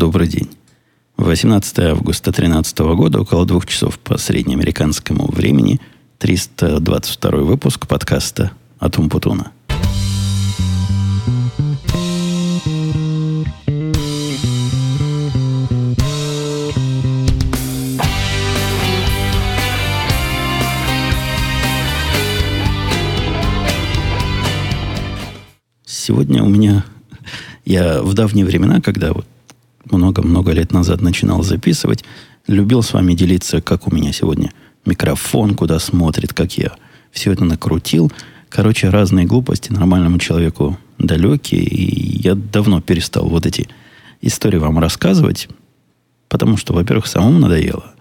Добрый день. 18 августа 2013 года, около двух часов по среднеамериканскому времени, 322 выпуск подкаста «Атум Путуна». Сегодня у меня... Я в давние времена, когда вот много-много лет назад начинал записывать, любил с вами делиться, как у меня сегодня микрофон, куда смотрит, как я все это накрутил. Короче, разные глупости нормальному человеку далекие. И я давно перестал вот эти истории вам рассказывать, потому что, во-первых, самому надоело,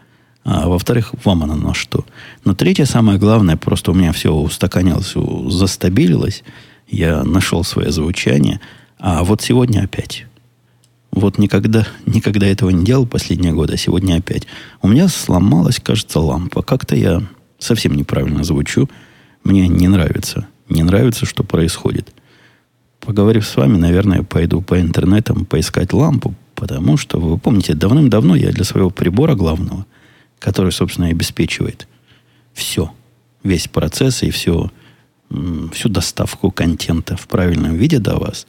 а во-вторых, вам оно на что. Но третье, самое главное, просто у меня все устаканилось, застабилилось – я нашел свое звучание, а вот сегодня опять. Вот никогда, никогда этого не делал последние годы, а сегодня опять. У меня сломалась, кажется, лампа. Как-то я совсем неправильно звучу. Мне не нравится. Не нравится, что происходит. Поговорив с вами, наверное, пойду по интернетам поискать лампу, потому что, вы помните, давным-давно я для своего прибора главного, который, собственно, обеспечивает все, весь процесс и все всю доставку контента в правильном виде до вас.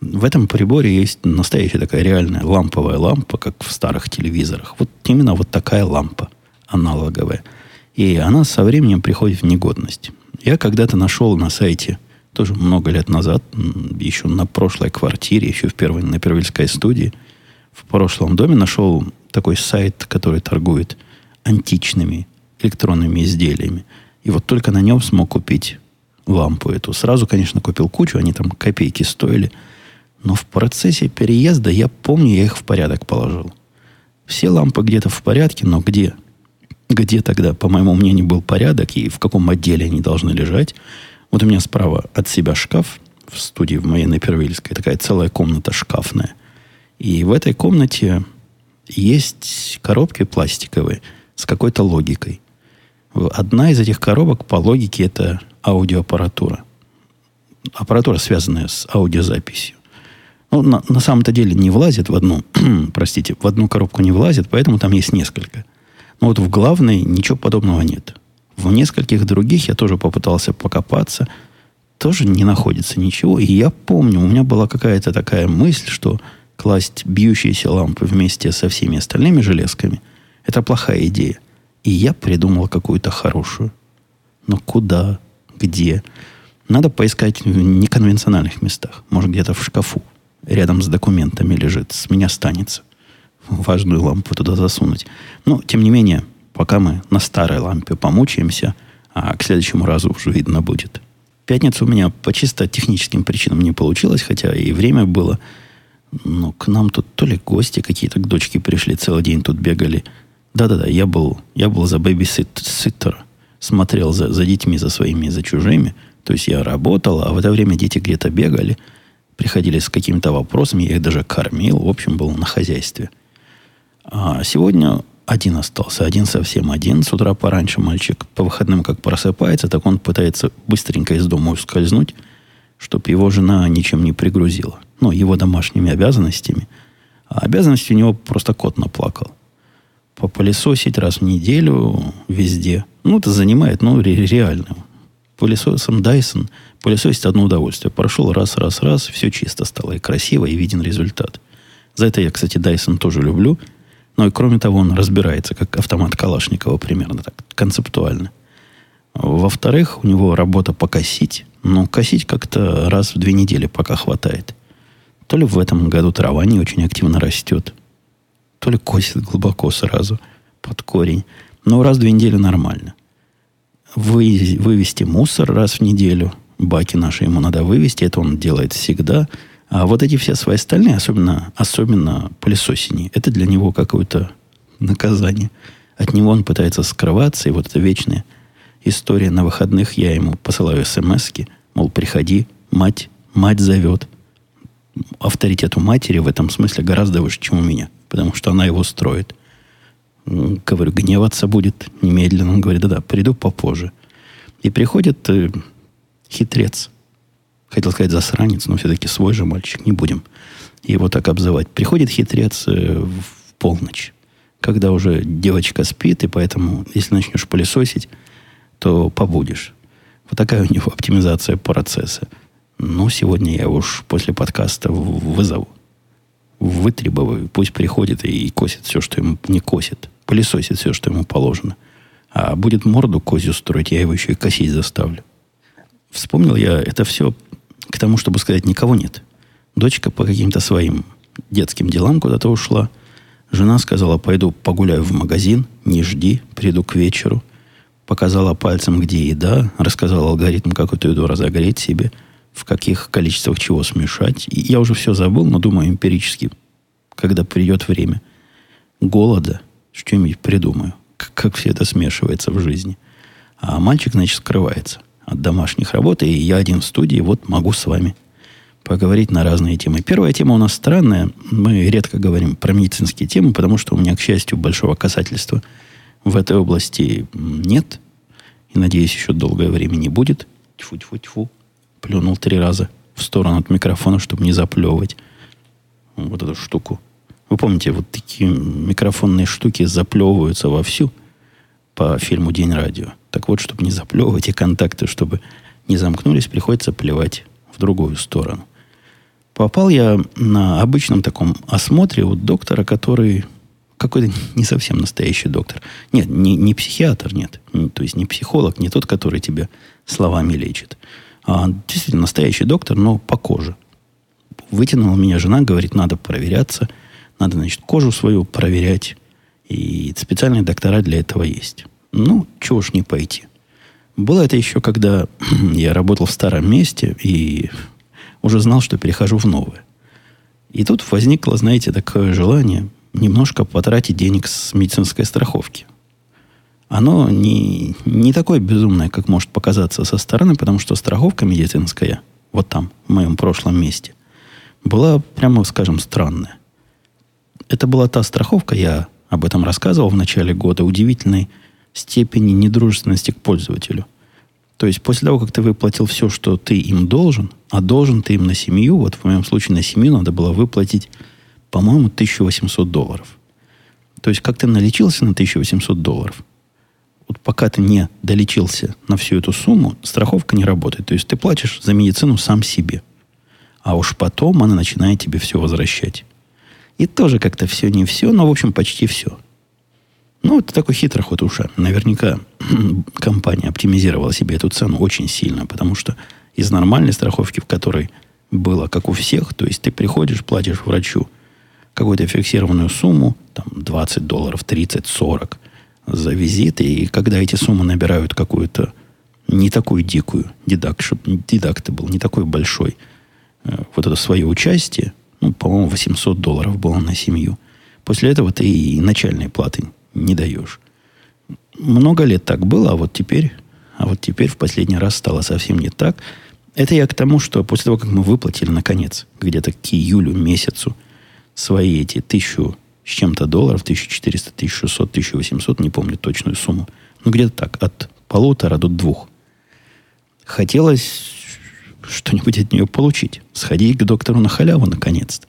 В этом приборе есть настоящая такая реальная ламповая лампа, как в старых телевизорах. Вот именно вот такая лампа аналоговая. И она со временем приходит в негодность. Я когда-то нашел на сайте, тоже много лет назад, еще на прошлой квартире, еще в первой, на Первильской студии, в прошлом доме нашел такой сайт, который торгует античными электронными изделиями. И вот только на нем смог купить лампу эту. Сразу, конечно, купил кучу, они там копейки стоили. Но в процессе переезда, я помню, я их в порядок положил. Все лампы где-то в порядке, но где? Где тогда, по моему мнению, был порядок и в каком отделе они должны лежать? Вот у меня справа от себя шкаф в студии в моей на Первильской. Такая целая комната шкафная. И в этой комнате есть коробки пластиковые с какой-то логикой. Одна из этих коробок по логике это аудиоаппаратура. Аппаратура, связанная с аудиозаписью. Ну, на, на самом-то деле не влазит в одну, простите, в одну коробку не влазит, поэтому там есть несколько. Но вот в главной ничего подобного нет. В нескольких других я тоже попытался покопаться, тоже не находится ничего. И я помню, у меня была какая-то такая мысль, что класть бьющиеся лампы вместе со всеми остальными железками – это плохая идея. И я придумал какую-то хорошую. Но куда? где. Надо поискать в неконвенциональных местах. Может, где-то в шкафу. Рядом с документами лежит. С меня останется. Важную лампу туда засунуть. Но, тем не менее, пока мы на старой лампе помучаемся, а к следующему разу уже видно будет. Пятница у меня по чисто техническим причинам не получилось, хотя и время было. Но к нам тут то ли гости какие-то к дочке пришли, целый день тут бегали. Да-да-да, я был, я был за бэби-ситтера смотрел за, за детьми, за своими, за чужими. То есть я работал, а в это время дети где-то бегали, приходили с какими-то вопросами, я их даже кормил, в общем, был на хозяйстве. А сегодня один остался, один совсем один. С утра пораньше мальчик по выходным как просыпается, так он пытается быстренько из дома ускользнуть, чтобы его жена ничем не пригрузила. Ну, его домашними обязанностями. А обязанности у него просто кот наплакал попылесосить раз в неделю везде. Ну, это занимает, ну, ре- реально. Пылесосом Dyson пылесосить одно удовольствие. Прошел раз, раз, раз, все чисто стало и красиво, и виден результат. За это я, кстати, Dyson тоже люблю. Но и кроме того, он разбирается, как автомат Калашникова примерно так, концептуально. Во-вторых, у него работа покосить. Но косить как-то раз в две недели пока хватает. То ли в этом году трава не очень активно растет, то ли косит глубоко сразу под корень. Но раз в две недели нормально. Вы, вывести мусор раз в неделю. Баки наши ему надо вывести. Это он делает всегда. А вот эти все свои остальные, особенно, особенно пылесосени, это для него какое-то наказание. От него он пытается скрываться. И вот эта вечная история на выходных. Я ему посылаю смс мол, приходи, мать, мать зовет. Авторитет у матери в этом смысле гораздо выше, чем у меня потому что она его строит. Говорю, гневаться будет немедленно. Он говорит, да-да, приду попозже. И приходит э, хитрец. Хотел сказать засранец, но все-таки свой же мальчик, не будем его так обзывать. Приходит хитрец э, в полночь, когда уже девочка спит, и поэтому, если начнешь пылесосить, то побудешь. Вот такая у него оптимизация процесса. Ну, сегодня я уж после подкаста вызову. Вытребоваю. Пусть приходит и косит все, что ему не косит. Пылесосит все, что ему положено. А будет морду козью строить, я его еще и косить заставлю. Вспомнил я это все к тому, чтобы сказать, никого нет. Дочка по каким-то своим детским делам куда-то ушла. Жена сказала, пойду погуляю в магазин, не жди, приду к вечеру. Показала пальцем, где еда, рассказала алгоритм, как эту еду разогреть себе, в каких количествах чего смешать. И я уже все забыл, но думаю эмпирически, когда придет время голода, что-нибудь придумаю, как, как все это смешивается в жизни. А мальчик, значит, скрывается от домашних работ, и я один в студии, вот могу с вами поговорить на разные темы. Первая тема у нас странная. Мы редко говорим про медицинские темы, потому что у меня, к счастью, большого касательства в этой области нет. И, надеюсь, еще долгое время не будет. Тьфу-тьфу-тьфу. Плюнул три раза в сторону от микрофона, чтобы не заплевывать вот эту штуку. Вы помните, вот такие микрофонные штуки заплевываются вовсю по фильму «День радио». Так вот, чтобы не заплевывать и контакты, чтобы не замкнулись, приходится плевать в другую сторону. Попал я на обычном таком осмотре у доктора, который какой-то не совсем настоящий доктор. Нет, не, не психиатр, нет. То есть не психолог, не тот, который тебя словами лечит. А действительно настоящий доктор, но по коже. Вытянула меня жена, говорит, надо проверяться, надо, значит, кожу свою проверять. И специальные доктора для этого есть. Ну, чего ж не пойти. Было это еще, когда я работал в старом месте, и уже знал, что перехожу в новое. И тут возникло, знаете, такое желание немножко потратить денег с медицинской страховки. Оно не, не такое безумное, как может показаться со стороны, потому что страховка медицинская, вот там, в моем прошлом месте, была, прямо скажем, странная. Это была та страховка, я об этом рассказывал в начале года, удивительной степени недружественности к пользователю. То есть после того, как ты выплатил все, что ты им должен, а должен ты им на семью, вот в моем случае на семью надо было выплатить, по-моему, 1800 долларов. То есть как ты налечился на 1800 долларов, вот пока ты не долечился на всю эту сумму, страховка не работает. То есть ты платишь за медицину сам себе. А уж потом она начинает тебе все возвращать. И тоже как-то все не все, но, в общем, почти все. Ну, это такой хитрый ход уша. Наверняка компания оптимизировала себе эту цену очень сильно, потому что из нормальной страховки, в которой было как у всех, то есть ты приходишь, платишь врачу какую-то фиксированную сумму, там 20 долларов, 30, 40 за визит, и когда эти суммы набирают какую-то не такую дикую дедакт, чтобы был не такой большой, э, вот это свое участие, ну, по-моему, 800 долларов было на семью. После этого ты и начальной платы не даешь. Много лет так было, а вот теперь, а вот теперь в последний раз стало совсем не так. Это я к тому, что после того, как мы выплатили, наконец, где-то к июлю месяцу свои эти тысячу с чем-то долларов, 1400, 1600, 1800, не помню точную сумму, ну где-то так, от полутора до двух. Хотелось что-нибудь от нее получить. Сходить к доктору на халяву, наконец-то.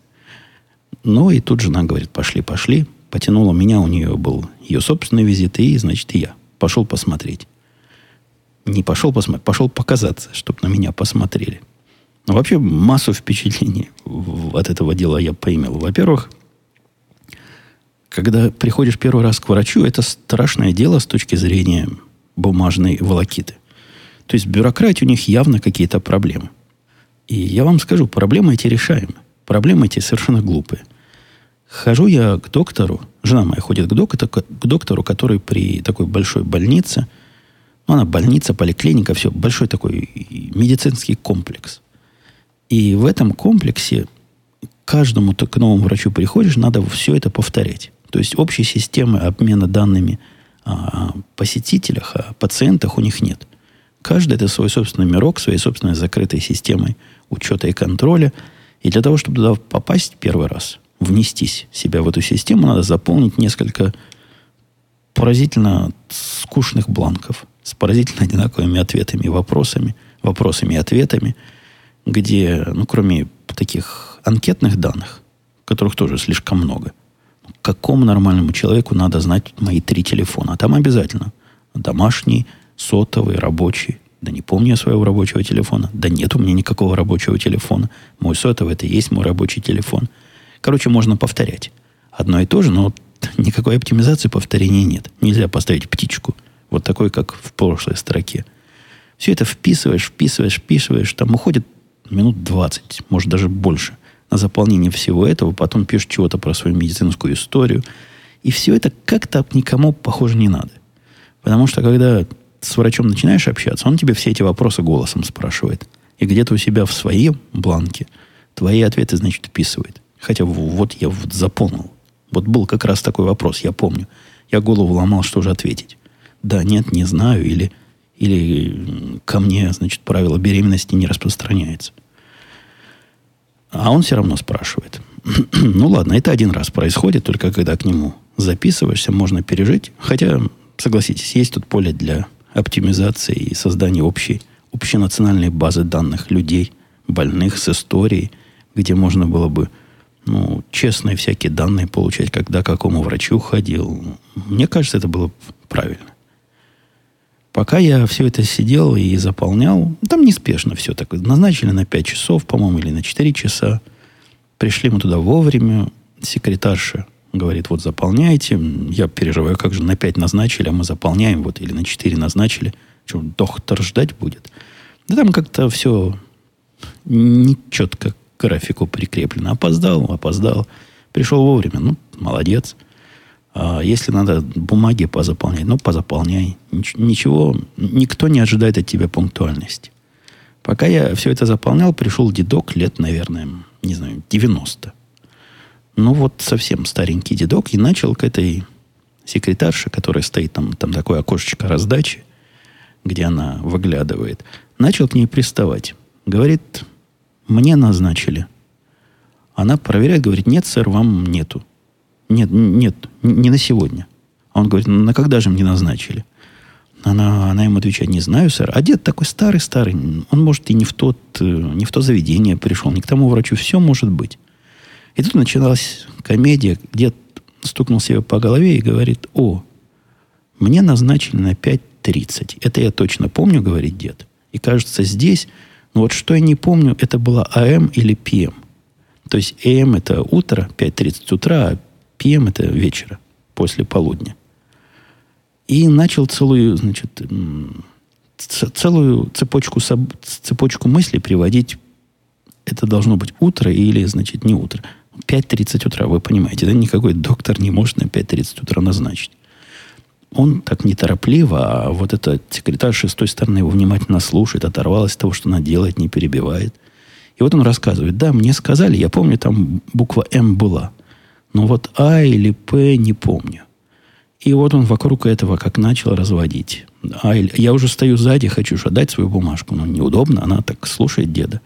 Ну, и тут жена говорит, пошли, пошли потянула меня, у нее был ее собственный визит, и, значит, я пошел посмотреть. Не пошел посмотреть, пошел показаться, чтобы на меня посмотрели. Но вообще массу впечатлений от этого дела я поимел. Во-первых, когда приходишь первый раз к врачу, это страшное дело с точки зрения бумажной волокиты. То есть бюрократии у них явно какие-то проблемы. И я вам скажу, проблемы эти решаемы. Проблемы эти совершенно глупые – Хожу я к доктору, жена моя ходит к доктору, к доктору, который при такой большой больнице, ну, она больница, поликлиника, все, большой такой медицинский комплекс. И в этом комплексе каждому к новому врачу приходишь, надо все это повторять. То есть общей системы обмена данными о посетителях, о пациентах у них нет. Каждый это свой собственный мирок, своей собственной закрытой системой учета и контроля. И для того, чтобы туда попасть первый раз, внестись себя в эту систему, надо заполнить несколько поразительно скучных бланков с поразительно одинаковыми ответами и вопросами, вопросами и ответами, где, ну, кроме таких анкетных данных, которых тоже слишком много. Какому нормальному человеку надо знать мои три телефона? А там обязательно домашний, сотовый, рабочий. Да не помню я своего рабочего телефона. Да нет у меня никакого рабочего телефона. Мой сотовый это и есть мой рабочий телефон. Короче, можно повторять. Одно и то же, но никакой оптимизации повторения нет. Нельзя поставить птичку. Вот такой, как в прошлой строке. Все это вписываешь, вписываешь, вписываешь. Там уходит минут 20, может даже больше на заполнение всего этого. Потом пишешь чего-то про свою медицинскую историю. И все это как-то никому, похоже, не надо. Потому что когда с врачом начинаешь общаться, он тебе все эти вопросы голосом спрашивает. И где-то у себя в своем бланке твои ответы, значит, вписывает. Хотя вот я вот заполнил. Вот был как раз такой вопрос, я помню. Я голову ломал, что же ответить. Да, нет, не знаю, или, или ко мне, значит, правило беременности не распространяется. А он все равно спрашивает. ну ладно, это один раз происходит, только когда к нему записываешься, можно пережить. Хотя, согласитесь, есть тут поле для оптимизации и создания общей, общенациональной базы данных людей, больных с историей, где можно было бы ну, честные всякие данные получать, когда к какому врачу ходил. Мне кажется, это было правильно. Пока я все это сидел и заполнял, там неспешно все так. Назначили на 5 часов, по-моему, или на 4 часа. Пришли мы туда вовремя. Секретарша говорит, вот заполняйте. Я переживаю, как же на 5 назначили, а мы заполняем, вот, или на 4 назначили. Что, доктор ждать будет? Да там как-то все нечетко к графику прикреплено. Опоздал, опоздал. Пришел вовремя, ну, молодец. А если надо бумаги позаполнять, ну, позаполняй. Ничего, никто не ожидает от тебя пунктуальности. Пока я все это заполнял, пришел дедок лет, наверное, не знаю, 90. Ну, вот совсем старенький дедок, и начал к этой секретарше, которая стоит там, там такое окошечко раздачи, где она выглядывает, начал к ней приставать. Говорит, мне назначили. Она проверяет, говорит, нет, сэр, вам нету. Нет, нет, не на сегодня. А он говорит, на когда же мне назначили? Она, она ему отвечает, не знаю, сэр. А дед такой старый-старый. Он, может, и не в, тот, э, не в то заведение пришел, не к тому врачу. Все может быть. И тут начиналась комедия. Дед стукнул себе по голове и говорит, о, мне назначили на 5.30. Это я точно помню, говорит дед. И кажется, здесь, ну вот что я не помню, это было АМ или ПМ. То есть АМ это утро, 5.30 утра, а PM это вечера, после полудня. И начал целую, значит, целую цепочку, цепочку мыслей приводить. Это должно быть утро или, значит, не утро. 5.30 утра, вы понимаете, да? Никакой доктор не может на 5.30 утра назначить. Он так неторопливо, а вот эта секретарша с той стороны его внимательно слушает, оторвалась от того, что она делает, не перебивает. И вот он рассказывает, да, мне сказали, я помню, там буква М была – но вот А или П не помню. И вот он вокруг этого как начал разводить. А, я уже стою сзади, хочу же дать свою бумажку. Но неудобно, она так слушает деда.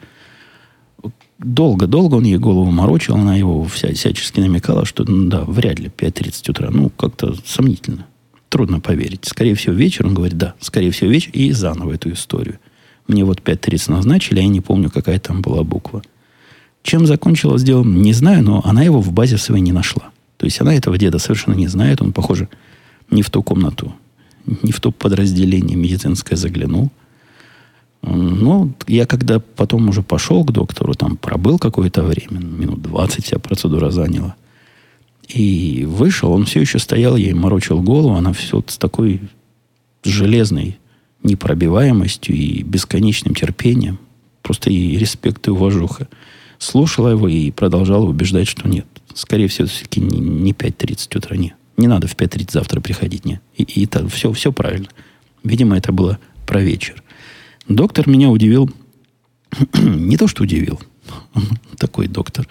Долго-долго он ей голову морочил, она его вся, всячески намекала, что ну, да, вряд ли 5.30 утра. Ну, как-то сомнительно. Трудно поверить. Скорее всего, вечер. Он говорит, да, скорее всего, вечер. И заново эту историю. Мне вот 5.30 назначили, а я не помню, какая там была буква. Чем закончилось дело, не знаю, но она его в базе своей не нашла. То есть она этого деда совершенно не знает. Он, похоже, не в ту комнату, не в то подразделение медицинское заглянул. Ну, я когда потом уже пошел к доктору, там пробыл какое-то время, минут 20 вся процедура заняла. И вышел, он все еще стоял, ей морочил голову, она все с такой железной непробиваемостью и бесконечным терпением. Просто и респект, и уважуха слушала его и продолжала убеждать, что нет. Скорее всего, все-таки не, не 5.30 утра, нет. Не надо в 5.30 завтра приходить, нет. И, и это все, все правильно. Видимо, это было про вечер. Доктор меня удивил. не то, что удивил. Такой доктор.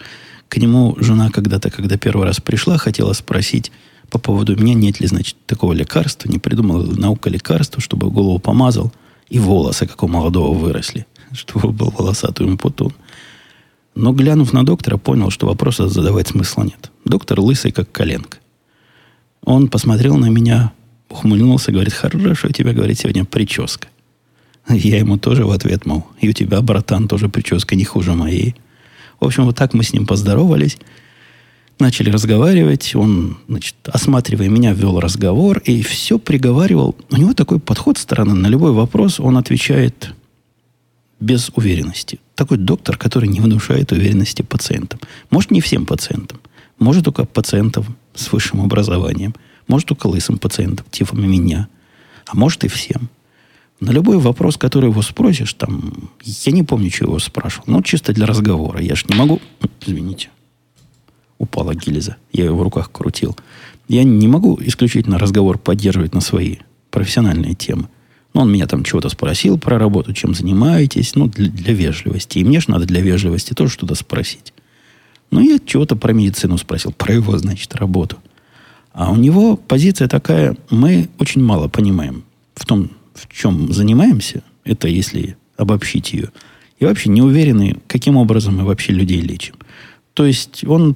К нему жена когда-то, когда первый раз пришла, хотела спросить по поводу меня, нет ли, значит, такого лекарства. Не придумала наука лекарства, чтобы голову помазал, и волосы, как у молодого, выросли. Чтобы был волосатый импутун. Но, глянув на доктора, понял, что вопроса задавать смысла нет. Доктор лысый, как коленка. Он посмотрел на меня, ухмыльнулся, говорит, хорошо у тебя, говорит, сегодня прическа. Я ему тоже в ответ, мол, и у тебя, братан, тоже прическа не хуже моей. В общем, вот так мы с ним поздоровались. Начали разговаривать, он, значит, осматривая меня, вел разговор и все приговаривал. У него такой подход стороны. На любой вопрос он отвечает без уверенности. Такой доктор, который не внушает уверенности пациентам. Может, не всем пациентам. Может, только пациентам с высшим образованием. Может, только лысым пациентам, типа меня. А может, и всем. На любой вопрос, который его спросишь, там, я не помню, что его спрашивал, но чисто для разговора. Я же не могу... Извините упала гильза. Я ее в руках крутил. Я не могу исключительно разговор поддерживать на свои профессиональные темы. Но он меня там чего-то спросил про работу, чем занимаетесь, ну, для, для вежливости. И мне же надо для вежливости тоже что-то спросить. Ну, я чего-то про медицину спросил, про его, значит, работу. А у него позиция такая, мы очень мало понимаем в том, в чем занимаемся, это если обобщить ее, и вообще не уверены, каким образом мы вообще людей лечим. То есть он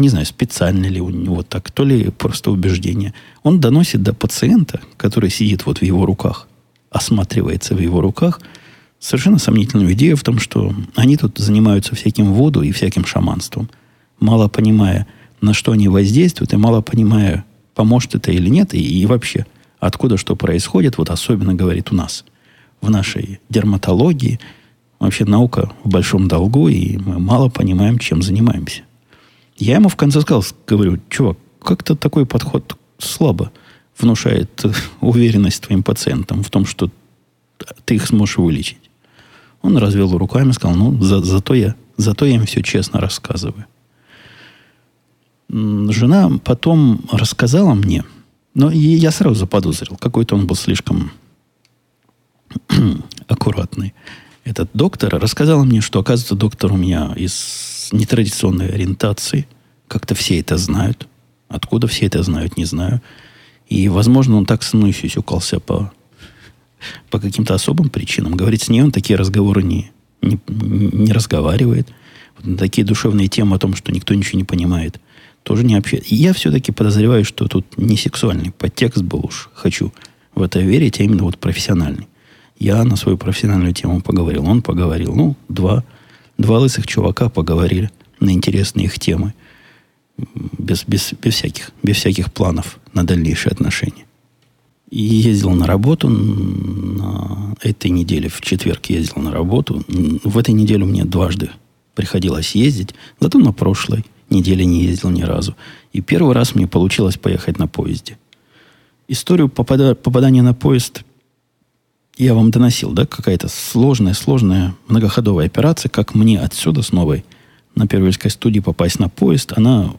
не знаю, специально ли у него так, то ли просто убеждение. Он доносит до пациента, который сидит вот в его руках, осматривается в его руках, совершенно сомнительную идею в том, что они тут занимаются всяким воду и всяким шаманством, мало понимая, на что они воздействуют, и мало понимая, поможет это или нет, и, и вообще, откуда что происходит, вот особенно говорит у нас, в нашей дерматологии, вообще наука в большом долгу, и мы мало понимаем, чем занимаемся. Я ему в конце сказал, говорю, чувак, как-то такой подход слабо внушает уверенность твоим пациентам в том, что ты их сможешь вылечить. Он развел руками и сказал, ну, за, зато, я, зато я им все честно рассказываю. Жена потом рассказала мне, но я сразу заподозрил, какой-то он был слишком аккуратный. Этот доктор рассказал мне, что, оказывается, доктор у меня из нетрадиционной ориентации. Как-то все это знают. Откуда все это знают, не знаю. И, возможно, он так со мной сюсюкался по, по каким-то особым причинам. Говорит, с ней он такие разговоры не, не, не разговаривает. Вот такие душевные темы о том, что никто ничего не понимает, тоже не общается. Я все-таки подозреваю, что тут не сексуальный подтекст был уж. Хочу в это верить, а именно вот профессиональный. Я на свою профессиональную тему поговорил. Он поговорил. Ну, два Два лысых чувака поговорили на интересные их темы. Без, без, без, всяких, без всяких планов на дальнейшие отношения. И ездил на работу на этой неделе, в четверг ездил на работу. В этой неделе мне дважды приходилось ездить, зато на прошлой неделе не ездил ни разу. И первый раз мне получилось поехать на поезде. Историю попада, попадания на поезд я вам доносил, да, какая-то сложная, сложная многоходовая операция, как мне отсюда с новой на Первильской студии попасть на поезд, она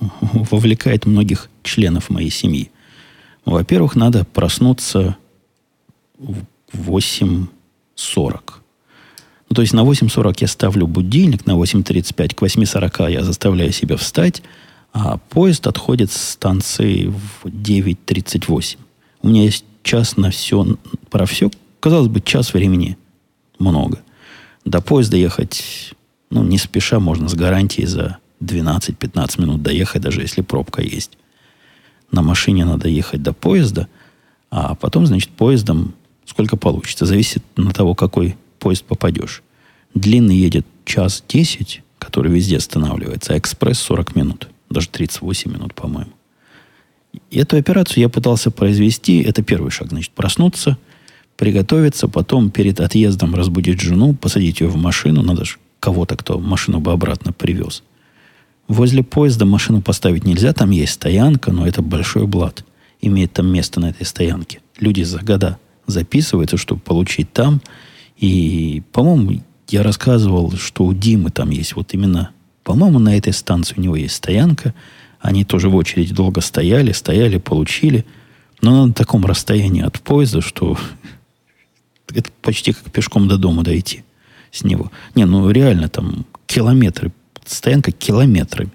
вовлекает многих членов моей семьи. Во-первых, надо проснуться в 8.40. Ну, то есть на 8.40 я ставлю будильник, на 8.35 к 8.40 я заставляю себя встать, а поезд отходит с станции в 9.38. У меня есть час на все, про все, казалось бы, час времени много. До поезда ехать, ну, не спеша, можно с гарантией за 12-15 минут доехать, даже если пробка есть. На машине надо ехать до поезда, а потом, значит, поездом сколько получится. Зависит на того, какой поезд попадешь. Длинный едет час 10, который везде останавливается, а экспресс 40 минут. Даже 38 минут, по-моему. Эту операцию я пытался произвести. Это первый шаг. Значит, проснуться, приготовиться, потом перед отъездом разбудить жену, посадить ее в машину. Надо же кого-то, кто машину бы обратно привез. Возле поезда машину поставить нельзя. Там есть стоянка, но это большой блат. Имеет там место на этой стоянке. Люди за года записываются, чтобы получить там. И, по-моему, я рассказывал, что у Димы там есть вот именно, по-моему, на этой станции у него есть стоянка – они тоже в очереди долго стояли, стояли, получили. Но на таком расстоянии от поезда, что это почти как пешком до дома дойти с него. Не, ну реально там километры, стоянка километрами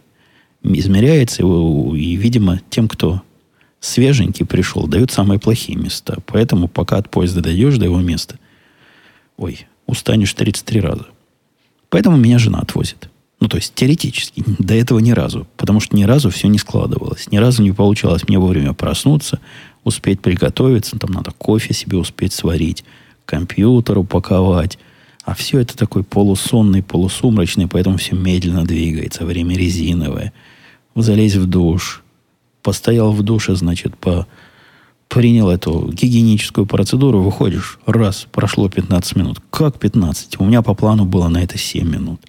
измеряется, и, видимо, тем, кто свеженький пришел, дают самые плохие места. Поэтому пока от поезда дойдешь до его места, ой, устанешь 33 раза. Поэтому меня жена отвозит. Ну, то есть теоретически. До этого ни разу. Потому что ни разу все не складывалось. Ни разу не получалось мне вовремя проснуться, успеть приготовиться. Там надо кофе себе успеть сварить, компьютер упаковать, А все это такой полусонный, полусумрачный, поэтому все медленно двигается, время резиновое. Залезь в душ. Постоял в душе, значит, по, принял эту гигиеническую процедуру, выходишь, раз, прошло 15 минут. Как 15? У меня по плану было на это 7 минут.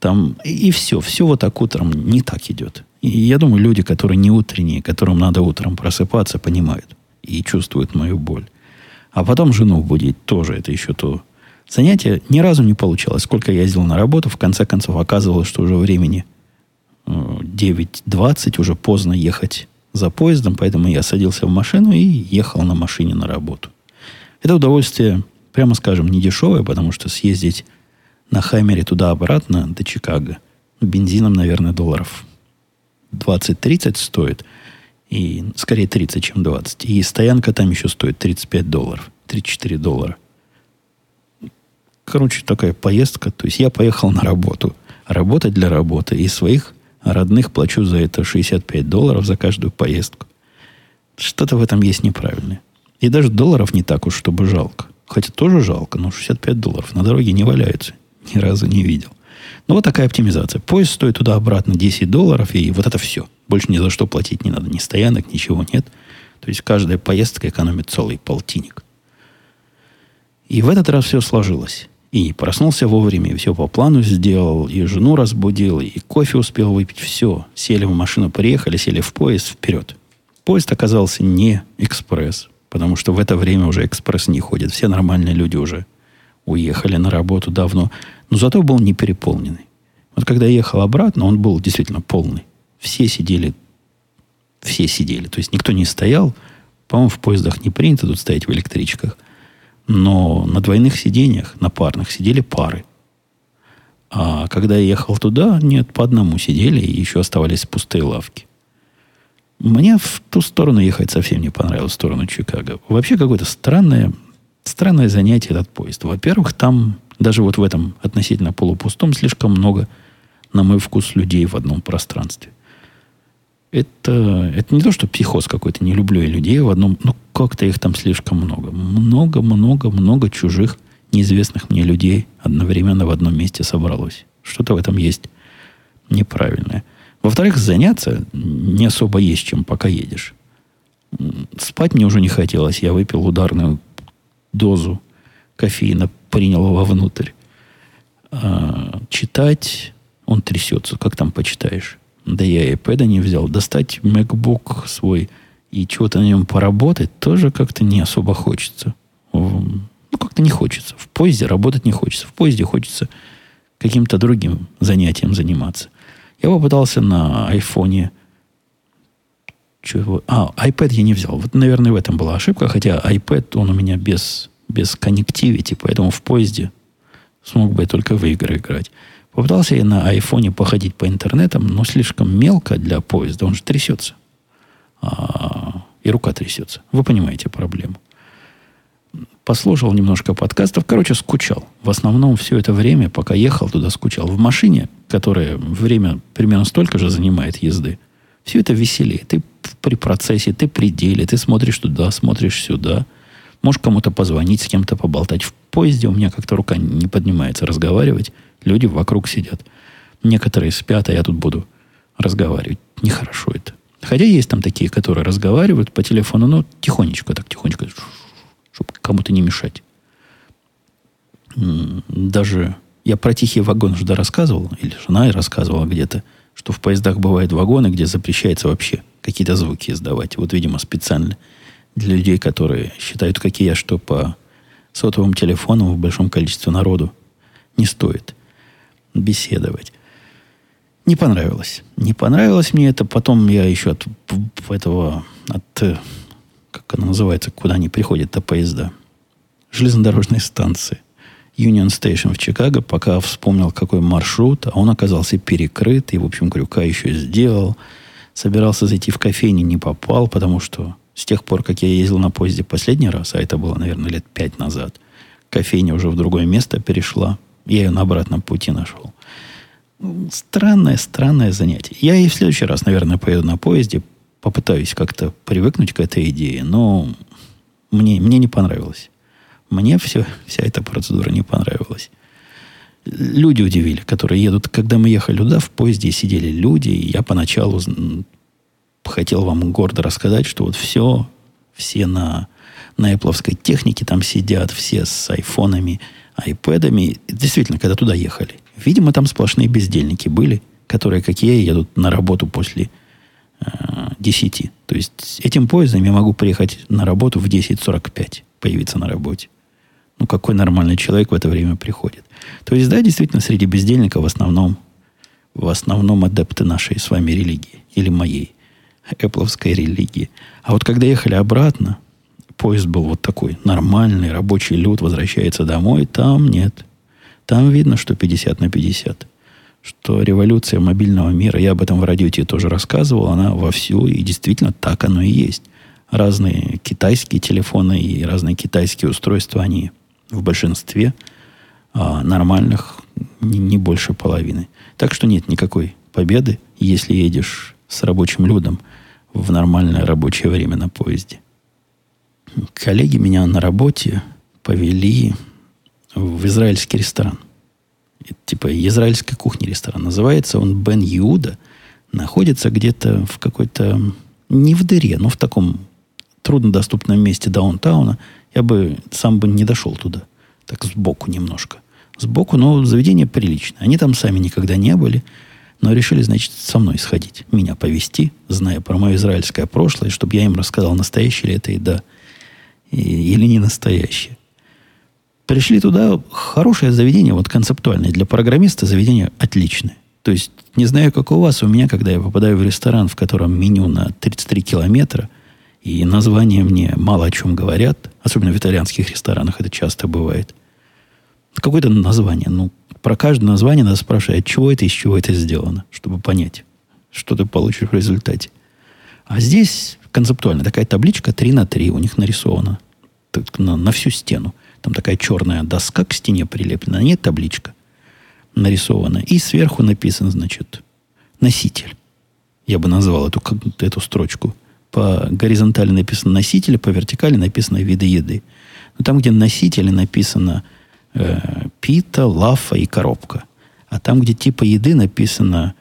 Там, и все, все вот так утром не так идет. И я думаю, люди, которые не утренние, которым надо утром просыпаться, понимают и чувствуют мою боль. А потом жену будить тоже это еще то. Занятие ни разу не получалось. Сколько я ездил на работу, в конце концов оказывалось, что уже времени 9.20, уже поздно ехать за поездом, поэтому я садился в машину и ехал на машине на работу. Это удовольствие, прямо скажем, не дешевое, потому что съездить на Хаймере туда-обратно до Чикаго бензином, наверное, долларов 20-30 стоит. И скорее 30, чем 20. И стоянка там еще стоит 35 долларов. 34 доллара. Короче, такая поездка. То есть я поехал на работу. Работать для работы. И своих родных плачу за это 65 долларов за каждую поездку. Что-то в этом есть неправильное. И даже долларов не так уж, чтобы жалко. Хотя тоже жалко, но 65 долларов на дороге не валяются. Ни разу не видел. Ну, вот такая оптимизация. Поезд стоит туда-обратно 10 долларов, и вот это все. Больше ни за что платить не надо. Ни стоянок, ничего нет. То есть каждая поездка экономит целый полтинник. И в этот раз все сложилось. И проснулся вовремя, и все по плану сделал, и жену разбудил, и кофе успел выпить. Все. Сели в машину, приехали, сели в поезд, вперед. Поезд оказался не экспресс, потому что в это время уже экспресс не ходит. Все нормальные люди уже уехали на работу давно. Но зато был не переполненный. Вот когда я ехал обратно, он был действительно полный. Все сидели, все сидели. То есть никто не стоял. По-моему, в поездах не принято тут стоять в электричках – но на двойных сиденьях, на парных, сидели пары. А когда я ехал туда, нет, по одному сидели, и еще оставались пустые лавки. Мне в ту сторону ехать совсем не понравилось, в сторону Чикаго. Вообще какое-то странное, странное занятие этот поезд. Во-первых, там, даже вот в этом относительно полупустом, слишком много, на мой вкус, людей в одном пространстве это, это не то, что психоз какой-то, не люблю я людей в одном, но как-то их там слишком много. Много-много-много чужих, неизвестных мне людей одновременно в одном месте собралось. Что-то в этом есть неправильное. Во-вторых, заняться не особо есть чем, пока едешь. Спать мне уже не хотелось. Я выпил ударную дозу кофеина, принял вовнутрь. А, читать он трясется. Как там почитаешь? Да я и iPad не взял. Достать MacBook свой и чего-то на нем поработать тоже как-то не особо хочется. Ну, как-то не хочется. В поезде работать не хочется. В поезде хочется каким-то другим занятием заниматься. Я попытался на айфоне... Чего? А, iPad я не взял. Вот, наверное, в этом была ошибка. Хотя iPad, он у меня без, без коннективити, поэтому в поезде смог бы я только в игры играть. Попытался я на айфоне походить по интернетам, но слишком мелко для поезда. Он же трясется. А, и рука трясется. Вы понимаете проблему. Послушал немножко подкастов. Короче, скучал. В основном все это время, пока ехал туда, скучал. В машине, которая время примерно столько же занимает езды, все это веселее. Ты при процессе, ты при деле, ты смотришь туда, смотришь сюда. Можешь кому-то позвонить, с кем-то поболтать. В поезде у меня как-то рука не поднимается разговаривать. Люди вокруг сидят. Некоторые спят, а я тут буду разговаривать. Нехорошо это. Хотя есть там такие, которые разговаривают по телефону, но тихонечко, так тихонечко, чтобы кому-то не мешать. Даже я про тихий вагон уже рассказывал, или жена рассказывала где-то, что в поездах бывают вагоны, где запрещается вообще какие-то звуки издавать. Вот, видимо, специально для людей, которые считают, какие я, что по сотовым телефонам в большом количестве народу не стоит беседовать. Не понравилось. Не понравилось мне это. Потом я еще от этого, от, э, как она называется, куда они приходят-то поезда. Железнодорожной станции. Union Station в Чикаго, пока вспомнил, какой маршрут, а он оказался перекрыт, и, в общем, крюка еще сделал. Собирался зайти в кофейню, не попал, потому что с тех пор, как я ездил на поезде последний раз, а это было, наверное, лет пять назад, кофейня уже в другое место перешла. Я ее на обратном пути нашел. Странное, странное занятие. Я и в следующий раз, наверное, поеду на поезде, попытаюсь как-то привыкнуть к этой идее, но мне, мне не понравилось. Мне все, вся эта процедура не понравилась. Люди удивили, которые едут. Когда мы ехали туда, в поезде сидели люди, и я поначалу хотел вам гордо рассказать, что вот все, все на, на Apple технике там сидят, все с айфонами, айпэдами. Действительно, когда туда ехали. Видимо, там сплошные бездельники были, которые, как я, едут на работу после э, 10. То есть этим поездом я могу приехать на работу в 10.45, появиться на работе. Ну, какой нормальный человек в это время приходит? То есть, да, действительно, среди бездельников в основном, в основном адепты нашей с вами религии. Или моей, эпловской религии. А вот когда ехали обратно, поезд был вот такой, нормальный, рабочий люд возвращается домой, там нет. Там видно, что 50 на 50. Что революция мобильного мира, я об этом в радио тебе тоже рассказывал, она вовсю, и действительно так оно и есть. Разные китайские телефоны и разные китайские устройства, они в большинстве а нормальных не, не больше половины. Так что нет никакой победы, если едешь с рабочим людом в нормальное рабочее время на поезде. Коллеги меня на работе повели в израильский ресторан. Типа израильской кухни ресторан. Называется он Бен Иуда. Находится где-то в какой-то... Не в дыре, но в таком труднодоступном месте даунтауна. Я бы сам бы не дошел туда. Так сбоку немножко. Сбоку, но заведение приличное. Они там сами никогда не были. Но решили, значит, со мной сходить. Меня повести, зная про мое израильское прошлое, чтобы я им рассказал, настоящая ли это еда или не настоящее. Пришли туда, хорошее заведение, вот концептуальное. Для программиста заведение отличное. То есть, не знаю, как у вас, у меня, когда я попадаю в ресторан, в котором меню на 33 километра, и названия мне мало о чем говорят, особенно в итальянских ресторанах это часто бывает. Какое-то название. Ну, про каждое название надо спрашивать, от чего это, из чего это сделано, чтобы понять, что ты получишь в результате. А здесь концептуально такая табличка 3 на 3 у них нарисована на, на всю стену. Там такая черная доска к стене прилеплена, нет табличка нарисована. И сверху написан, значит, носитель. Я бы назвал эту, эту строчку. По горизонтали написано носитель, по вертикали написано виды еды. Но там, где носители написано э, пита, лафа и коробка. А там, где типа еды написано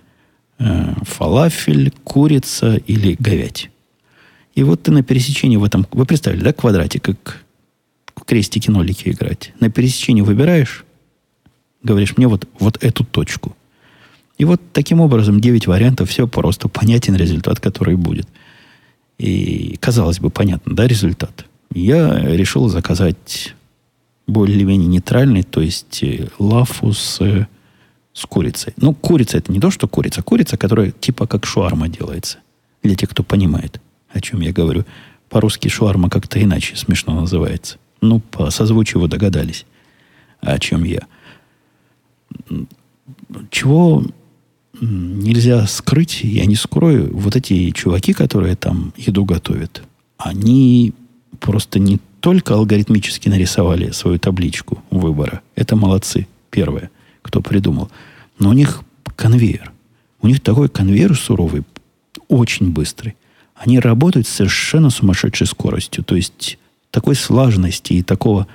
э, фалафель, курица или говядь. И вот ты на пересечении в этом... Вы представили, да, квадратик, как крестики-нолики играть. На пересечении выбираешь, говоришь мне вот, вот эту точку. И вот таким образом 9 вариантов, все просто понятен результат, который будет. И, казалось бы, понятно, да, результат. Я решил заказать более-менее нейтральный, то есть э, лафу с, э, с курицей. Ну, курица это не то, что курица. Курица, которая типа как шуарма делается. Для тех, кто понимает о чем я говорю. По-русски шуарма как-то иначе смешно называется. Ну, по созвучию вы догадались, о чем я. Чего нельзя скрыть, я не скрою, вот эти чуваки, которые там еду готовят, они просто не только алгоритмически нарисовали свою табличку выбора. Это молодцы, первое, кто придумал. Но у них конвейер. У них такой конвейер суровый, очень быстрый они работают с совершенно сумасшедшей скоростью. То есть такой слаженности и такого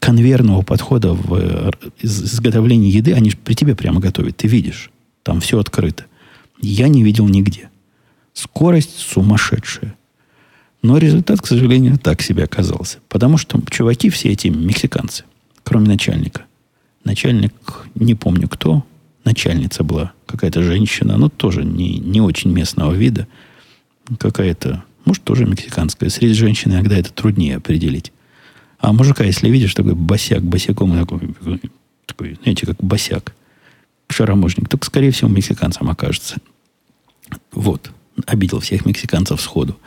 конвейерного подхода в э, изготовлении еды, они при тебе прямо готовят. Ты видишь. Там все открыто. Я не видел нигде. Скорость сумасшедшая. Но результат, к сожалению, так себе оказался. Потому что чуваки все эти мексиканцы, кроме начальника. Начальник, не помню кто, начальница была, какая-то женщина, но тоже не, не очень местного вида – какая-то, может, тоже мексиканская. Среди женщин иногда это труднее определить. А мужика, если видишь, такой босяк, босяком такой, такой знаете, как босяк, шароможник, только, скорее всего, мексиканцам окажется. Вот. Обидел всех мексиканцев сходу.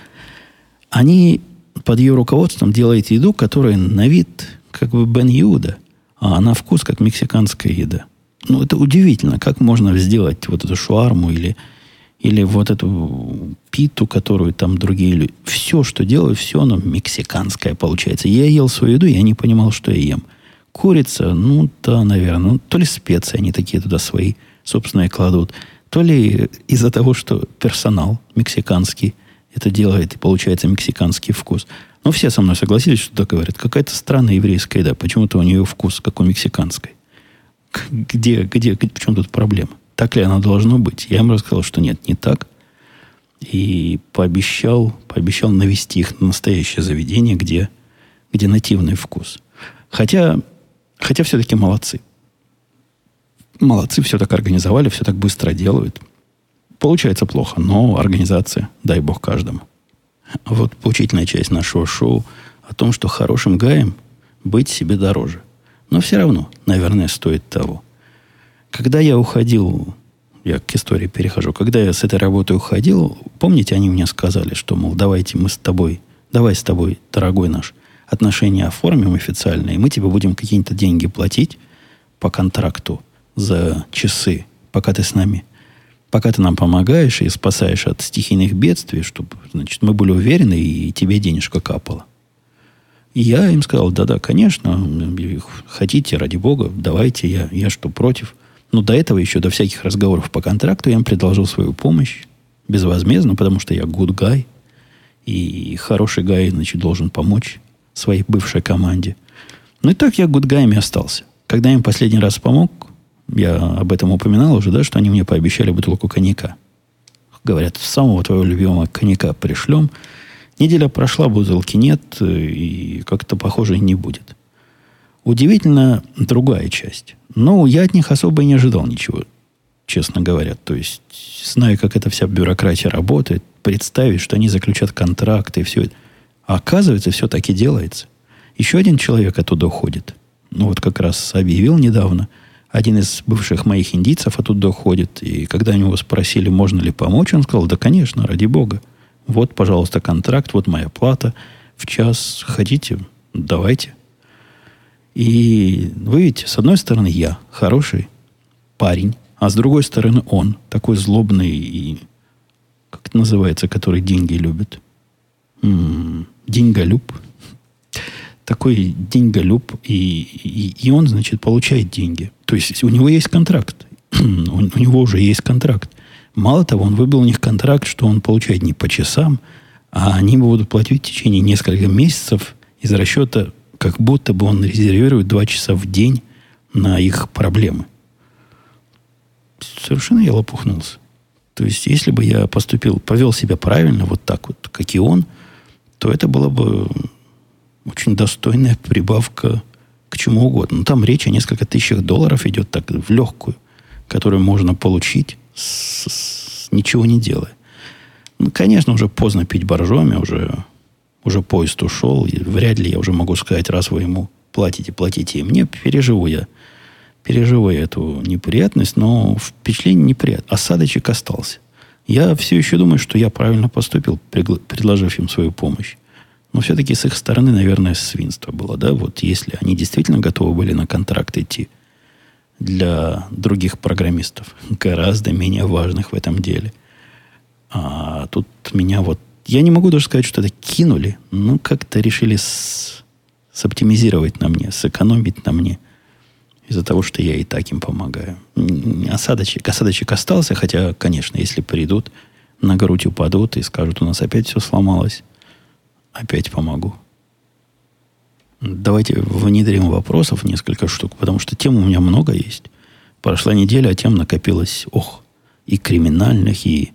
Они под ее руководством делают еду, которая на вид как бы Бен Юда, а на вкус как мексиканская еда. Ну, это удивительно, как можно сделать вот эту шуарму или или вот эту питу, которую там другие люди. Все, что делаю, все оно мексиканское получается. Я ел свою еду, я не понимал, что я ем. Курица, ну да, наверное. Ну, то ли специи они такие туда свои собственные кладут, то ли из-за того, что персонал мексиканский это делает, и получается мексиканский вкус. Ну, все со мной согласились, что так говорят. Какая-то странная еврейская еда. Почему-то у нее вкус, как у мексиканской. Где, где, где, в чем тут проблема? Так ли она должно быть? Я им рассказал, что нет, не так. И пообещал, пообещал навести их на настоящее заведение, где, где нативный вкус. Хотя, хотя все-таки молодцы. Молодцы, все так организовали, все так быстро делают. Получается плохо, но организация, дай бог каждому. Вот поучительная часть нашего шоу о том, что хорошим гаем быть себе дороже. Но все равно, наверное, стоит того. Когда я уходил, я к истории перехожу, когда я с этой работы уходил, помните, они мне сказали, что, мол, давайте мы с тобой, давай с тобой, дорогой наш, отношения оформим официально, и мы тебе будем какие-то деньги платить по контракту за часы, пока ты с нами пока ты нам помогаешь и спасаешь от стихийных бедствий, чтобы, значит, мы были уверены, и тебе денежка капала. И я им сказал, да-да, конечно, хотите, ради бога, давайте, я, я что, против. Но до этого еще, до всяких разговоров по контракту, я им предложил свою помощь безвозмездно, потому что я good guy, и хороший гай, значит, должен помочь своей бывшей команде. Ну и так я good guy остался. Когда я им последний раз помог, я об этом упоминал уже, да, что они мне пообещали бутылку коньяка. Говорят, самого твоего любимого коньяка пришлем. Неделя прошла, бутылки нет, и как-то, похоже, не будет. Удивительно другая часть. Но я от них особо и не ожидал ничего, честно говоря. То есть, знаю, как эта вся бюрократия работает, представить, что они заключат контракты и все это. А оказывается, все таки делается. Еще один человек оттуда уходит. Ну, вот как раз объявил недавно – один из бывших моих индийцев оттуда ходит, и когда у него спросили, можно ли помочь, он сказал, да, конечно, ради бога. Вот, пожалуйста, контракт, вот моя плата. В час хотите, давайте. И вы видите, с одной стороны, я хороший парень, а с другой стороны, он такой злобный и, как это называется, который деньги любит. М-м, деньголюб такой деньголюб, и, и, и он, значит, получает деньги. То есть у него есть контракт. у, у него уже есть контракт. Мало того, он выбил у них контракт, что он получает не по часам, а они будут платить в течение нескольких месяцев из расчета, как будто бы он резервирует два часа в день на их проблемы. Совершенно я лопухнулся. То есть, если бы я поступил, повел себя правильно, вот так вот, как и он, то это было бы очень достойная прибавка к чему угодно. Но там речь о несколько тысячах долларов идет так в легкую, которую можно получить, с, с, ничего не делая. Ну, конечно, уже поздно пить боржоми, уже, уже поезд ушел, и вряд ли я уже могу сказать, раз вы ему платите, платите. И мне переживу я, переживу я эту неприятность, но впечатление неприятное. Осадочек остался. Я все еще думаю, что я правильно поступил, предложив им свою помощь. Но все-таки с их стороны, наверное, свинство было, да? Вот если они действительно готовы были на контракт идти для других программистов, гораздо менее важных в этом деле. А тут меня вот... Я не могу даже сказать, что это кинули, но как-то решили с, соптимизировать на мне, сэкономить на мне из-за того, что я и так им помогаю. Осадочек, осадочек остался, хотя, конечно, если придут, на грудь упадут и скажут, у нас опять все сломалось, опять помогу. Давайте внедрим вопросов несколько штук, потому что тем у меня много есть. Прошла неделя, а тем накопилось, ох, и криминальных, и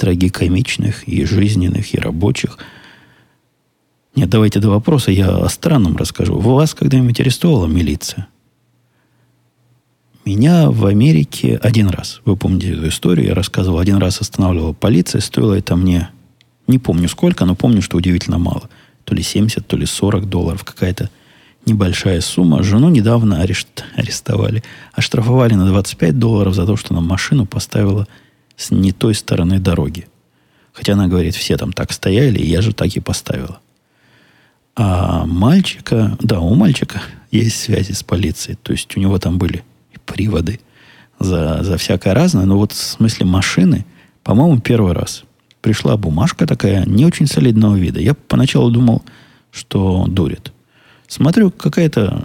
трагикомичных, и жизненных, и рабочих. Нет, давайте до вопроса, я о странном расскажу. Вас когда-нибудь арестовала милиция? Меня в Америке один раз, вы помните эту историю, я рассказывал, один раз останавливала полиция, стоило это мне не помню сколько, но помню, что удивительно мало. То ли 70, то ли 40 долларов. Какая-то небольшая сумма. Жену недавно арест, арестовали. Оштрафовали на 25 долларов за то, что она машину поставила с не той стороны дороги. Хотя она говорит, все там так стояли, и я же так и поставила. А мальчика, да, у мальчика есть связи с полицией. То есть у него там были приводы за, за всякое разное. Но вот в смысле машины, по-моему, первый раз пришла бумажка такая, не очень солидного вида. Я поначалу думал, что дурит. Смотрю, какая-то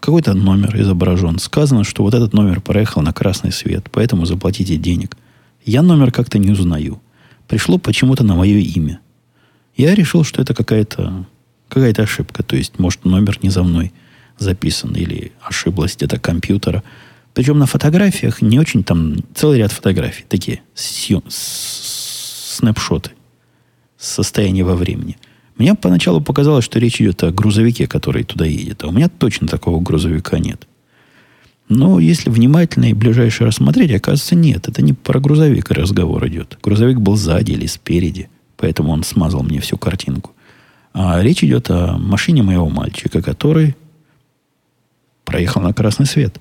какой-то номер изображен. Сказано, что вот этот номер проехал на красный свет, поэтому заплатите денег. Я номер как-то не узнаю. Пришло почему-то на мое имя. Я решил, что это какая-то какая ошибка. То есть, может, номер не за мной записан или ошиблась где-то компьютера. Причем на фотографиях не очень там целый ряд фотографий, такие съем, снапшоты состояния во времени. Мне поначалу показалось, что речь идет о грузовике, который туда едет. А у меня точно такого грузовика нет. Но если внимательно и ближайшее рассмотреть, оказывается, нет. Это не про грузовик разговор идет. Грузовик был сзади или спереди. Поэтому он смазал мне всю картинку. А речь идет о машине моего мальчика, который проехал на красный свет.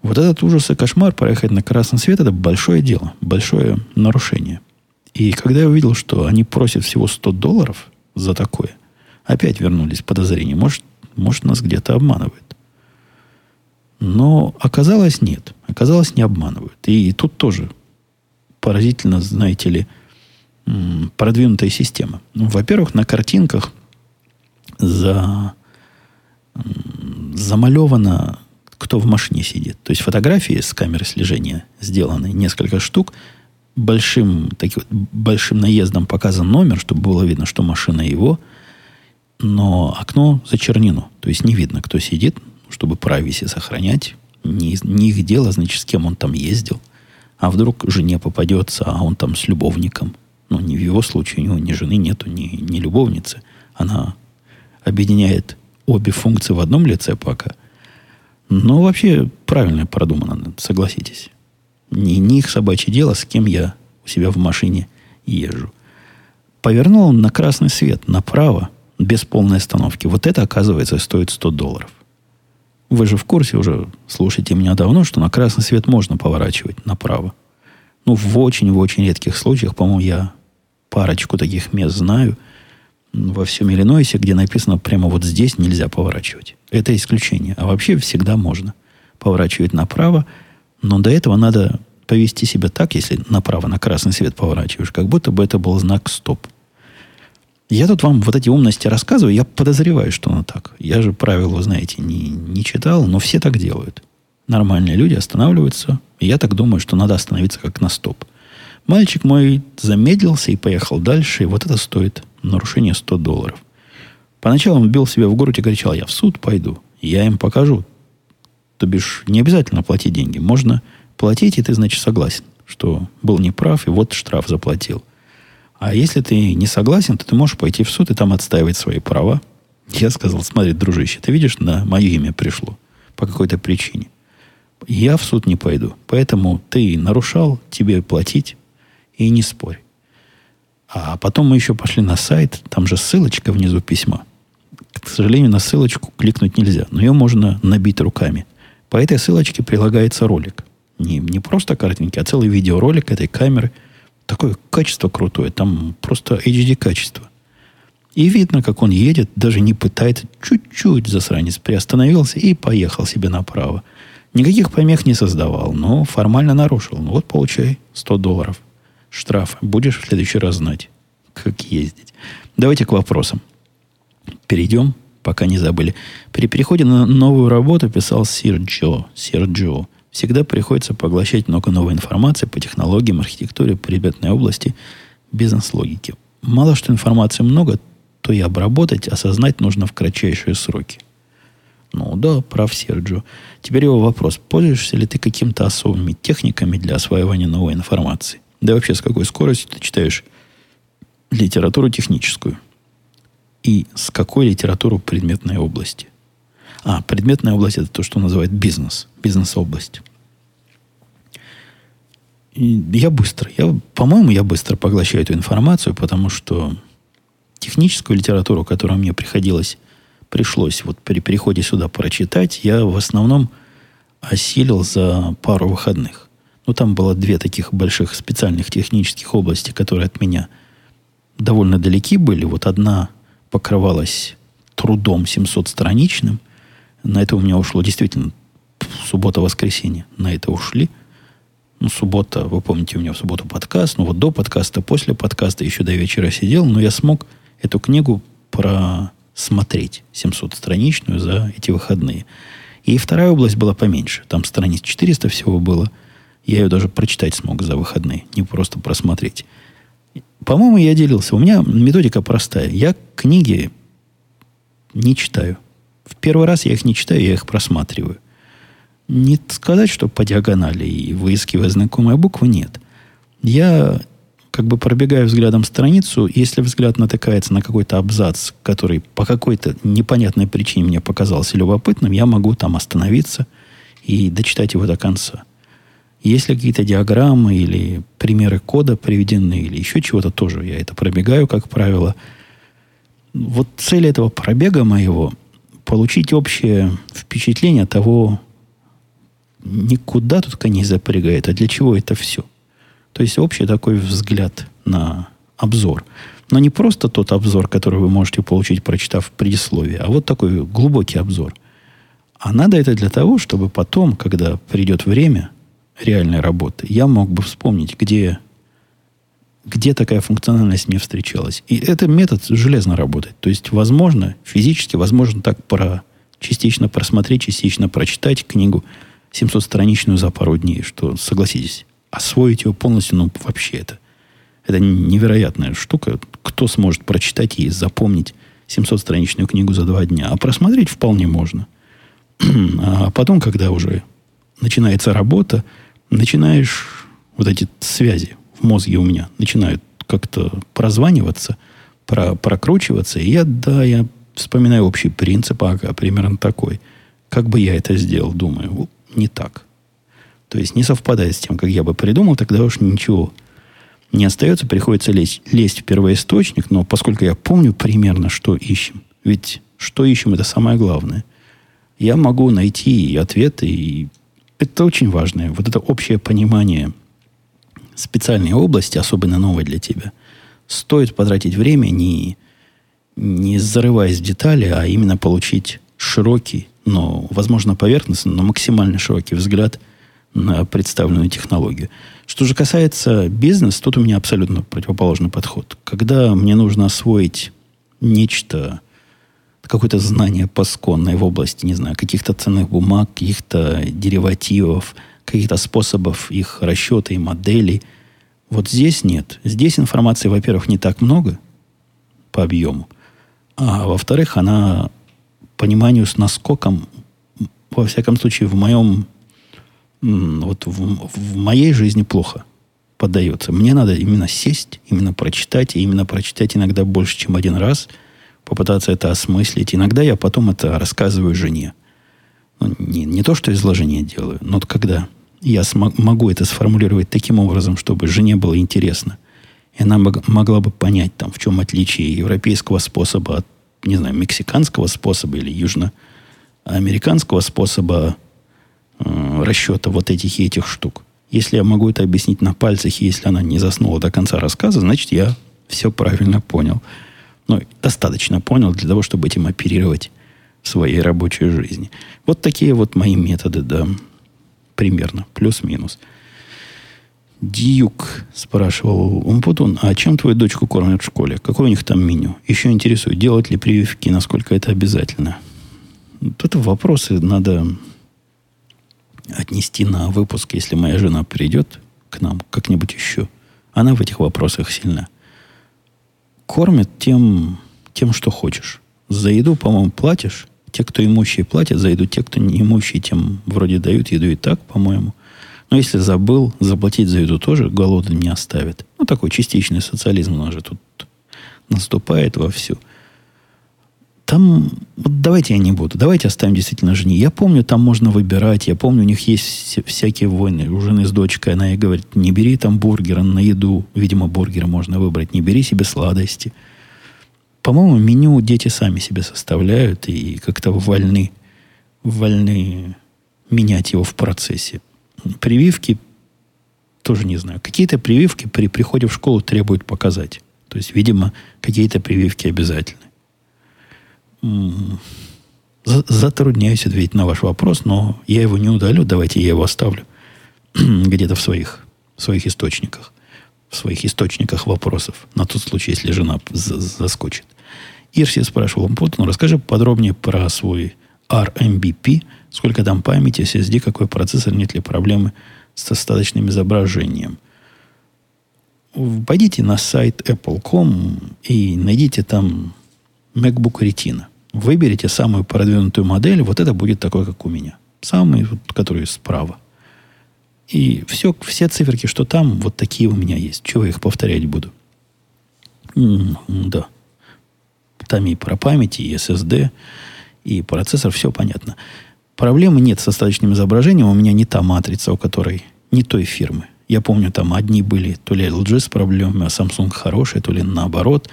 Вот этот ужас и кошмар проехать на красный свет – это большое дело, большое нарушение. И когда я увидел, что они просят всего 100 долларов за такое, опять вернулись подозрения. Может, может нас где-то обманывают. Но оказалось нет. Оказалось не обманывают. И, и тут тоже поразительно, знаете ли, продвинутая система. Ну, во-первых, на картинках за, замалевано, кто в машине сидит. То есть фотографии с камеры слежения сделаны, несколько штук. Большим, таким, большим наездом показан номер, чтобы было видно, что машина его. Но окно зачернено. То есть не видно, кто сидит, чтобы прависи сохранять. Не, не их дело, значит, с кем он там ездил. А вдруг жене попадется, а он там с любовником – ну, не в его случае, у него ни жены нету, ни, ни любовницы. Она объединяет обе функции в одном лице пока. Но вообще правильно продумано, согласитесь. Не, не их собачье дело, с кем я у себя в машине езжу. Повернул он на красный свет, направо, без полной остановки. Вот это, оказывается, стоит 100 долларов. Вы же в курсе уже, слушайте меня давно, что на красный свет можно поворачивать направо. Ну, в очень-в очень редких случаях, по-моему, я парочку таких мест знаю во всем Иллинойсе, где написано прямо вот здесь нельзя поворачивать. Это исключение. А вообще всегда можно поворачивать направо, но до этого надо повести себя так, если направо на красный свет поворачиваешь, как будто бы это был знак «стоп». Я тут вам вот эти умности рассказываю, я подозреваю, что оно так. Я же правила, знаете, не, не читал, но все так делают. Нормальные люди останавливаются, и я так думаю, что надо остановиться как на стоп. Мальчик мой замедлился и поехал дальше, и вот это стоит нарушение 100 долларов. Поначалу он бил себя в грудь и кричал, я в суд пойду, я им покажу. То бишь, не обязательно платить деньги. Можно платить, и ты, значит, согласен, что был неправ, и вот штраф заплатил. А если ты не согласен, то ты можешь пойти в суд и там отстаивать свои права. Я сказал, смотри, дружище, ты видишь, на мое имя пришло по какой-то причине. Я в суд не пойду. Поэтому ты нарушал, тебе платить и не спорь. А потом мы еще пошли на сайт, там же ссылочка внизу письма. К сожалению, на ссылочку кликнуть нельзя, но ее можно набить руками. По этой ссылочке прилагается ролик. Не, не просто картинки, а целый видеоролик этой камеры. Такое качество крутое, там просто HD качество. И видно, как он едет, даже не пытается, чуть-чуть засранец приостановился и поехал себе направо. Никаких помех не создавал, но формально нарушил. Ну вот получай 100 долларов штрафа. Будешь в следующий раз знать, как ездить. Давайте к вопросам. Перейдем, пока не забыли. При переходе на новую работу писал Сир Джо. Сир Джо. Всегда приходится поглощать много новой информации по технологиям, архитектуре, предметной области, бизнес-логике. Мало что информации много, то и обработать, осознать нужно в кратчайшие сроки. Ну да, прав Серджио. Теперь его вопрос. Пользуешься ли ты какими-то особыми техниками для осваивания новой информации? Да вообще, с какой скоростью ты читаешь литературу техническую? И с какой литературу предметной области? А, предметная область это то, что называют бизнес. Бизнес-область. Я быстро, я, по-моему, я быстро поглощаю эту информацию, потому что техническую литературу, которую мне приходилось, пришлось вот при переходе сюда прочитать, я в основном осилил за пару выходных. Ну, там было две таких больших специальных технических области, которые от меня довольно далеки были. Вот одна покрывалась трудом 700-страничным. На это у меня ушло действительно суббота-воскресенье. На это ушли. Ну, суббота, вы помните, у меня в субботу подкаст. Ну, вот до подкаста, после подкаста еще до вечера сидел. Но я смог эту книгу просмотреть 700-страничную за эти выходные. И вторая область была поменьше. Там страниц 400 всего было – я ее даже прочитать смог за выходные, не просто просмотреть. По-моему, я делился. У меня методика простая. Я книги не читаю. В первый раз я их не читаю, я их просматриваю. Не сказать, что по диагонали и выискивая знакомые буквы, нет. Я как бы пробегаю взглядом страницу, если взгляд натыкается на какой-то абзац, который по какой-то непонятной причине мне показался любопытным, я могу там остановиться и дочитать его до конца. Если какие-то диаграммы или примеры кода приведены, или еще чего-то тоже, я это пробегаю, как правило. Вот цель этого пробега моего – получить общее впечатление того, никуда тут коней запрягает, а для чего это все. То есть общий такой взгляд на обзор. Но не просто тот обзор, который вы можете получить, прочитав предисловие, а вот такой глубокий обзор. А надо это для того, чтобы потом, когда придет время реальной работы, я мог бы вспомнить, где, где такая функциональность мне встречалась. И этот метод железно работает. То есть, возможно, физически, возможно, так про, частично просмотреть, частично прочитать книгу 700-страничную за пару дней, что, согласитесь, освоить его полностью, ну, вообще это, это невероятная штука. Кто сможет прочитать и запомнить 700-страничную книгу за два дня? А просмотреть вполне можно. А потом, когда уже начинается работа, начинаешь вот эти связи в мозге у меня начинают как-то прозваниваться, про, прокручиваться. И я, да, я вспоминаю общий принцип, ага, примерно такой. Как бы я это сделал, думаю, не так. То есть не совпадает с тем, как я бы придумал, тогда уж ничего не остается, приходится лезть, лезть в первоисточник, но поскольку я помню примерно, что ищем, ведь что ищем, это самое главное, я могу найти и ответы, и это очень важное. Вот это общее понимание специальной области, особенно новой для тебя, стоит потратить время не, не зарываясь в детали, а именно получить широкий, но, возможно, поверхностный, но максимально широкий взгляд – на представленную технологию. Что же касается бизнеса, тут у меня абсолютно противоположный подход. Когда мне нужно освоить нечто, какое-то знание пасконное в области, не знаю, каких-то ценных бумаг, каких-то деривативов, каких-то способов их расчета и моделей, вот здесь нет. Здесь информации, во-первых, не так много по объему, а во-вторых, она пониманию с наскоком, во всяком случае, в моем вот в, в моей жизни плохо поддается. Мне надо именно сесть, именно прочитать, и именно прочитать иногда больше, чем один раз, попытаться это осмыслить. Иногда я потом это рассказываю жене. Ну, не, не то, что изложение делаю, но вот когда я смог, могу это сформулировать таким образом, чтобы жене было интересно, и она могла бы понять, там, в чем отличие европейского способа от, не знаю, мексиканского способа или южноамериканского способа э, расчета вот этих и этих штук. Если я могу это объяснить на пальцах, и если она не заснула до конца рассказа, значит, я все правильно понял. Ну, достаточно понял для того, чтобы этим оперировать в своей рабочей жизни. Вот такие вот мои методы, да, примерно, плюс-минус. Дьюк спрашивал Умпутун, а чем твою дочку кормят в школе? Какое у них там меню? Еще интересует, делать ли прививки, насколько это обязательно? Это вопросы надо отнести на выпуск, если моя жена придет к нам как-нибудь еще. Она в этих вопросах сильна. Кормят тем, тем, что хочешь. За еду, по-моему, платишь. Те, кто имущие, платят за еду. Те, кто не имущие, тем вроде дают еду и так, по-моему. Но если забыл, заплатить за еду тоже голодным не оставит. Ну, такой частичный социализм у нас же тут наступает вовсю. Там, вот давайте я не буду, давайте оставим действительно жене. Я помню, там можно выбирать, я помню, у них есть всякие войны. У жены с дочкой, она ей говорит, не бери там бургера на еду. Видимо, бургер можно выбрать, не бери себе сладости. По-моему, меню дети сами себе составляют и как-то вольны, вольны менять его в процессе. Прививки, тоже не знаю. Какие-то прививки при приходе в школу требуют показать. То есть, видимо, какие-то прививки обязательны затрудняюсь ответить на ваш вопрос, но я его не удалю. Давайте я его оставлю где-то в своих, в своих источниках. В своих источниках вопросов. На тот случай, если жена заскочит. Ирси спрашивал, Путин, расскажи подробнее про свой RMBP, сколько там памяти, SSD, какой процессор, нет ли проблемы с остаточным изображением. Пойдите на сайт Apple.com и найдите там MacBook Retina. Выберите самую продвинутую модель, вот это будет такой, как у меня. Самый, вот, который справа. И все, все циферки, что там, вот такие у меня есть. Чего я их повторять буду? М-м, да. Там и про память, и SSD, и процессор, все понятно. Проблемы нет с остаточным изображением. У меня не та матрица, у которой не той фирмы. Я помню, там одни были то ли LG с проблемами, а Samsung хороший, то ли наоборот.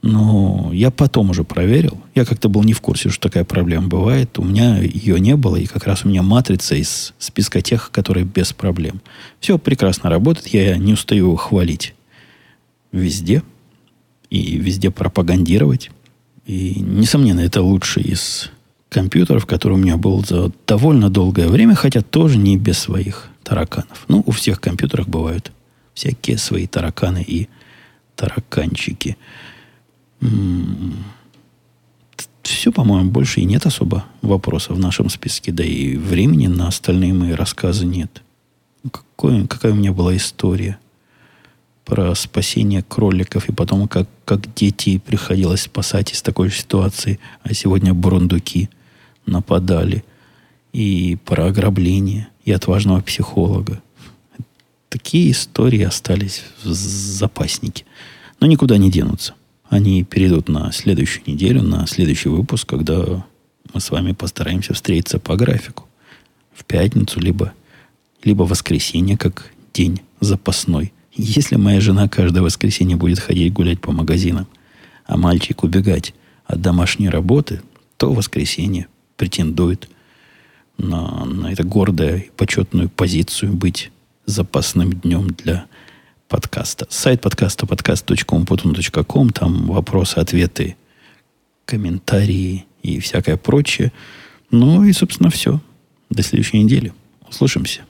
Но я потом уже проверил. Я как-то был не в курсе, что такая проблема бывает. У меня ее не было, и как раз у меня матрица из списка тех, которые без проблем. Все прекрасно работает, я не устаю хвалить везде. И везде пропагандировать. И, несомненно, это лучший из компьютеров, который у меня был за довольно долгое время, хотя тоже не без своих тараканов. Ну, у всех компьютеров бывают всякие свои тараканы и тараканчики. Все, по-моему, больше и нет особо вопросов в нашем списке. Да и времени на остальные мои рассказы нет. Какой, какая у меня была история про спасение кроликов и потом, как, как дети приходилось спасать из такой ситуации, а сегодня бурундуки нападали. И про ограбление – и отважного психолога. Такие истории остались в запаснике. Но никуда не денутся. Они перейдут на следующую неделю, на следующий выпуск, когда мы с вами постараемся встретиться по графику. В пятницу, либо, либо воскресенье, как день запасной. Если моя жена каждое воскресенье будет ходить гулять по магазинам, а мальчик убегать от домашней работы, то воскресенье претендует на, на это гордое и почетную позицию быть запасным днем для подкаста. Сайт подкаста podcast.com.com, там вопросы, ответы, комментарии и всякое прочее. Ну и, собственно, все. До следующей недели. Услышимся.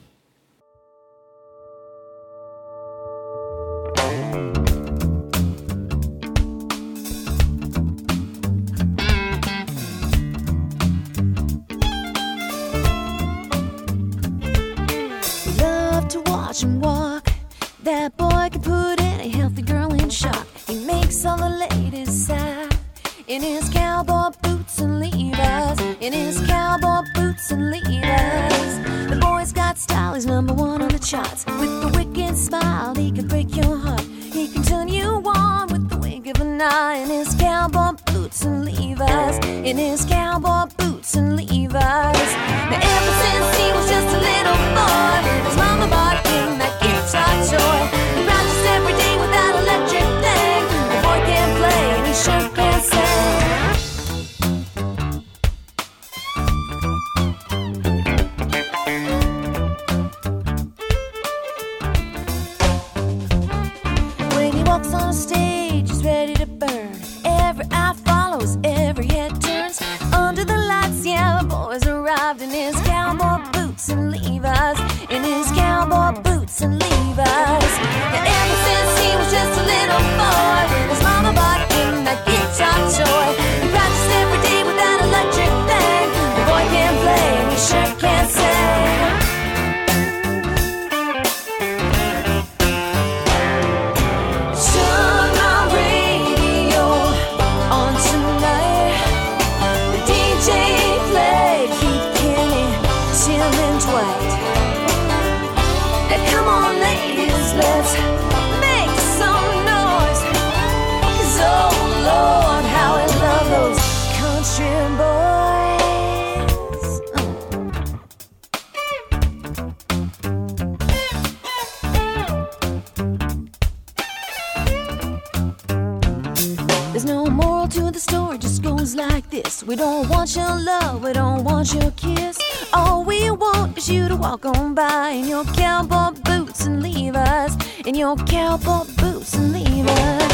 Walk on by in your cowboy boots and leave us. In your cowboy boots and leave us.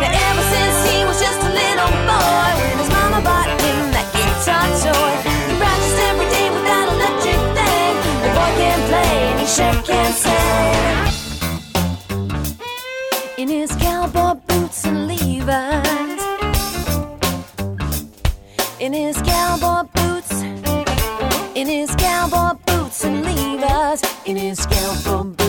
Now, ever since he was just a little boy, when his mama bought him that guitar toy, he practiced every day with that electric thing. The boy can play and he sure can sing. In his cowboy boots and leave us in his cowboy boots, in his us, in his cowboy